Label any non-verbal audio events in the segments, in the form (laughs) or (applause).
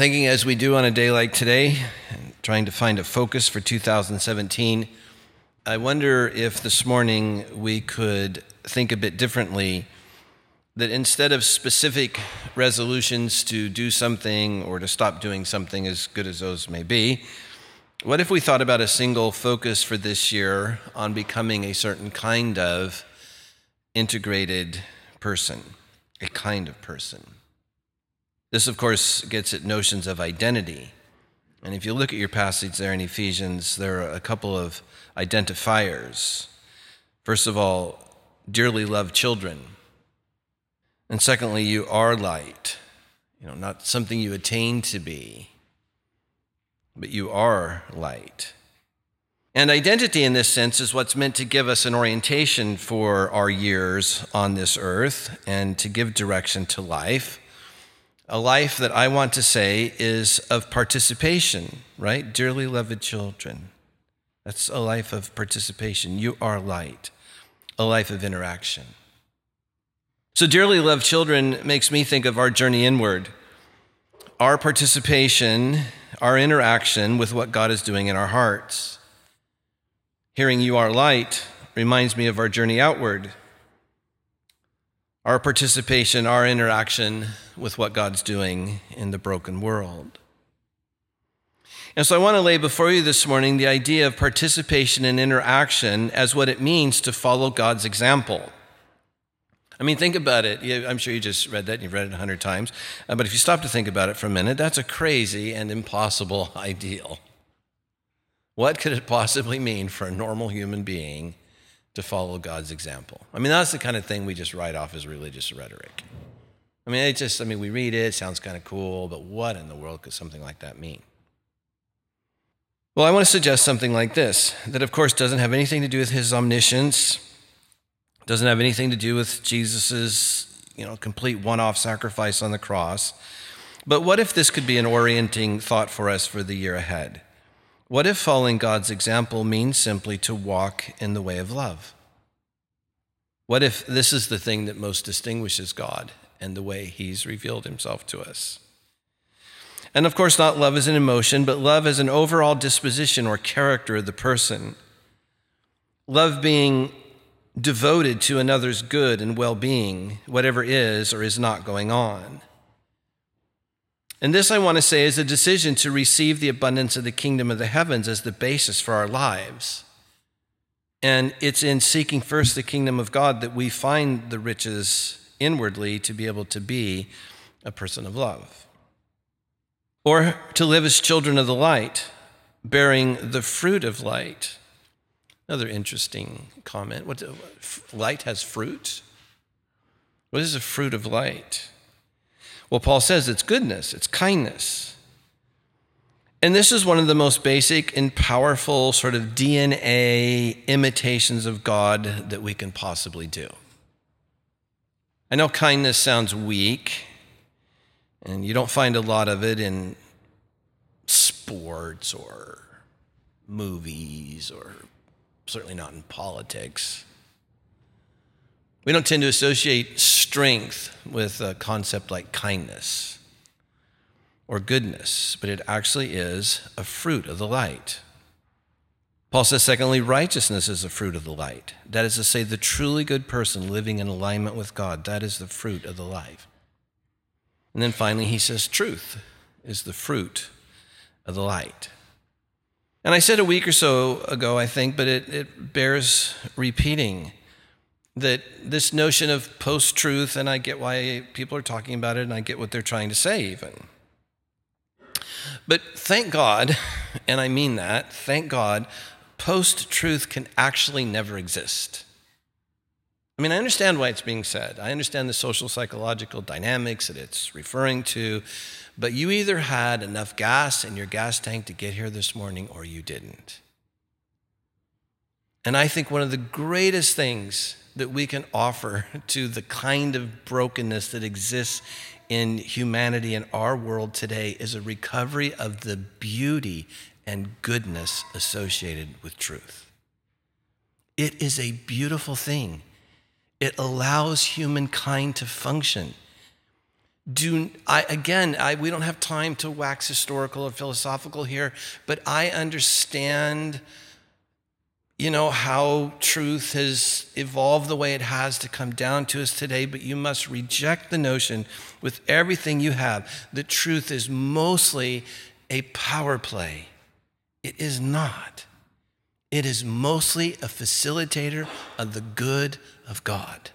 Thinking as we do on a day like today, trying to find a focus for 2017, I wonder if this morning we could think a bit differently. That instead of specific resolutions to do something or to stop doing something, as good as those may be, what if we thought about a single focus for this year on becoming a certain kind of integrated person, a kind of person? This, of course, gets at notions of identity. And if you look at your passage there in Ephesians, there are a couple of identifiers. First of all, dearly loved children. And secondly, you are light. You know, not something you attain to be, but you are light. And identity in this sense is what's meant to give us an orientation for our years on this earth and to give direction to life a life that I want to say is of participation, right? Dearly loved children. That's a life of participation. You are light, a life of interaction. So, dearly loved children makes me think of our journey inward, our participation, our interaction with what God is doing in our hearts. Hearing you are light reminds me of our journey outward our participation, our interaction with what God's doing in the broken world. And so I want to lay before you this morning the idea of participation and interaction as what it means to follow God's example. I mean, think about it. I'm sure you just read that and you've read it a hundred times. Uh, but if you stop to think about it for a minute, that's a crazy and impossible (laughs) ideal. What could it possibly mean for a normal human being to follow God's example. I mean, that's the kind of thing we just write off as religious rhetoric. I mean, it just, I mean, we read it, sounds kind of cool, but what in the world could something like that mean? Well, I want to suggest something like this that, of course, doesn't have anything to do with his omniscience, doesn't have anything to do with Jesus's, you know, complete one-off sacrifice on the cross. But what if this could be an orienting thought for us for the year ahead? What if following God's example means simply to walk in the way of love? What if this is the thing that most distinguishes God and the way He's revealed Himself to us? And of course, not love as an emotion, but love as an overall disposition or character of the person. Love being devoted to another's good and well being, whatever is or is not going on. And this, I want to say, is a decision to receive the abundance of the kingdom of the heavens as the basis for our lives. And it's in seeking first the kingdom of God that we find the riches inwardly to be able to be a person of love. Or to live as children of the light, bearing the fruit of light. Another interesting comment. What, light has fruit? What is the fruit of light? Well, Paul says it's goodness, it's kindness. And this is one of the most basic and powerful sort of DNA imitations of God that we can possibly do. I know kindness sounds weak, and you don't find a lot of it in sports or movies or certainly not in politics. We don't tend to associate strength with a concept like kindness or goodness, but it actually is a fruit of the light. Paul says, secondly, righteousness is a fruit of the light. That is to say, the truly good person living in alignment with God, that is the fruit of the life. And then finally, he says, truth is the fruit of the light. And I said a week or so ago, I think, but it, it bears repeating that this notion of post truth, and I get why people are talking about it, and I get what they're trying to say, even. But thank God, and I mean that, thank God, post truth can actually never exist. I mean, I understand why it's being said. I understand the social psychological dynamics that it's referring to, but you either had enough gas in your gas tank to get here this morning or you didn't. And I think one of the greatest things that we can offer (laughs) to the kind of brokenness that exists in humanity in our world today is a recovery of the beauty and goodness associated with truth. It is a beautiful thing. It allows humankind to function. do I again I we don't have time to wax historical or philosophical here, but I understand you know how truth has evolved the way it has to come down to us today, but you must reject the notion with everything you have that truth is mostly a power play. It is not. It is mostly a facilitator of the good of God.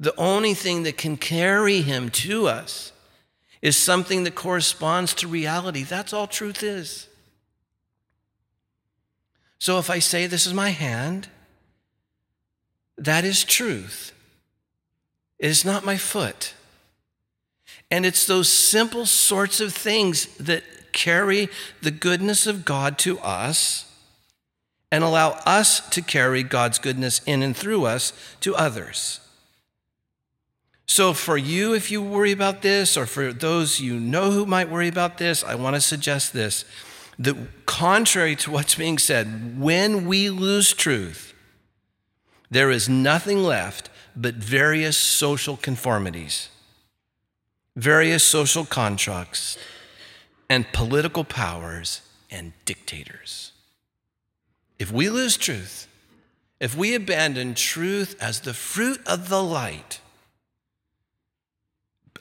The only thing that can carry him to us is something that corresponds to reality. That's all truth is. So if I say, This is my hand, that is truth. It is not my foot. And it's those simple sorts of things that carry the goodness of God to us and allow us to carry God's goodness in and through us to others. So, for you, if you worry about this, or for those you know who might worry about this, I want to suggest this that contrary to what's being said, when we lose truth, there is nothing left but various social conformities, various social contracts, and political powers and dictators. If we lose truth, if we abandon truth as the fruit of the light,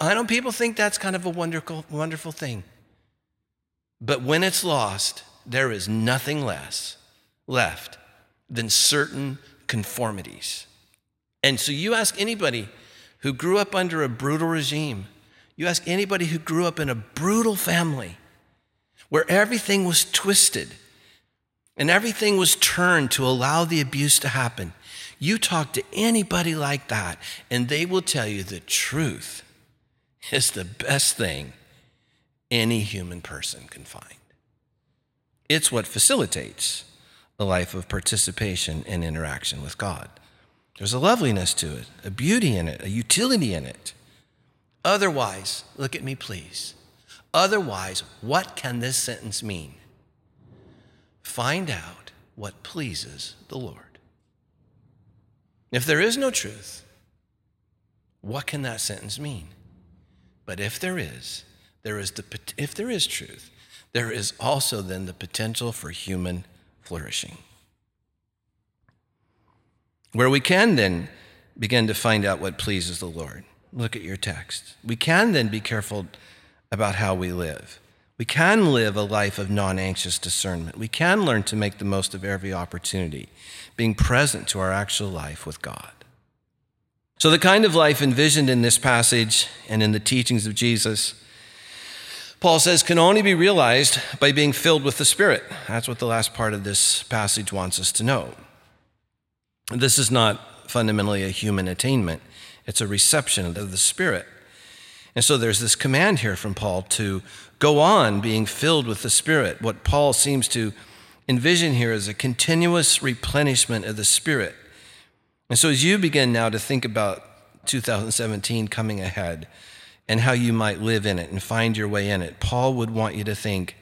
I know people think that's kind of a wonderful, wonderful thing. But when it's lost, there is nothing less left than certain conformities. And so you ask anybody who grew up under a brutal regime, you ask anybody who grew up in a brutal family where everything was twisted and everything was turned to allow the abuse to happen. You talk to anybody like that, and they will tell you the truth is the best thing any human person can find. It's what facilitates a life of participation and interaction with God. There's a loveliness to it, a beauty in it, a utility in it. Otherwise, look at me, please. Otherwise, what can this sentence mean? Find out what pleases the Lord. If there is no truth, what can that sentence mean? But if there is, there is the, if there is truth, there is also then the potential for human flourishing. Where we can then begin to find out what pleases the Lord. Look at your text. We can then be careful about how we live. We can live a life of non anxious discernment. We can learn to make the most of every opportunity, being present to our actual life with God. So, the kind of life envisioned in this passage and in the teachings of Jesus, Paul says, can only be realized by being filled with the Spirit. That's what the last part of this passage wants us to know. This is not fundamentally a human attainment, it's a reception of the Spirit. And so there's this command here from Paul to go on being filled with the Spirit. What Paul seems to envision here is a continuous replenishment of the Spirit. And so, as you begin now to think about 2017 coming ahead and how you might live in it and find your way in it, Paul would want you to think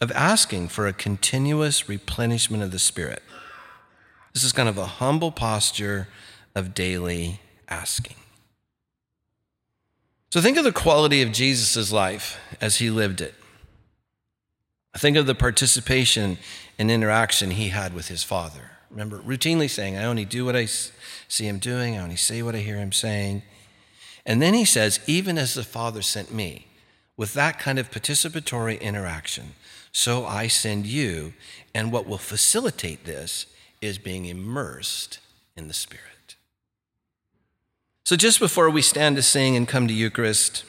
of asking for a continuous replenishment of the Spirit. This is kind of a humble posture of daily asking. So, think of the quality of Jesus' life as he lived it. Think of the participation and interaction he had with his Father. Remember, routinely saying, I only do what I see him doing, I only say what I hear him saying. And then he says, even as the Father sent me, with that kind of participatory interaction, so I send you. And what will facilitate this is being immersed in the Spirit. So, just before we stand to sing and come to Eucharist,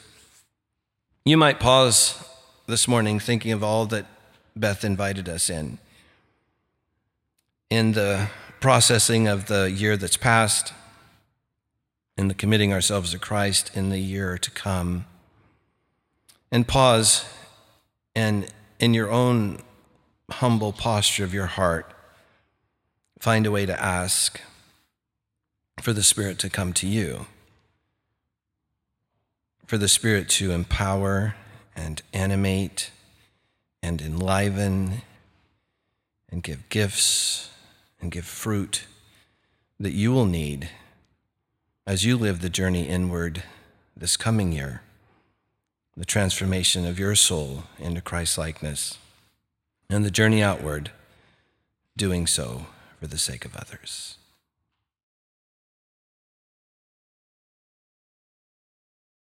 you might pause this morning thinking of all that Beth invited us in in the processing of the year that's passed, in the committing ourselves to Christ in the year to come. And pause and, in your own humble posture of your heart, find a way to ask for the Spirit to come to you, for the Spirit to empower and animate and enliven and give gifts and give fruit that you will need as you live the journey inward this coming year the transformation of your soul into Christ likeness and the journey outward, doing so for the sake of others.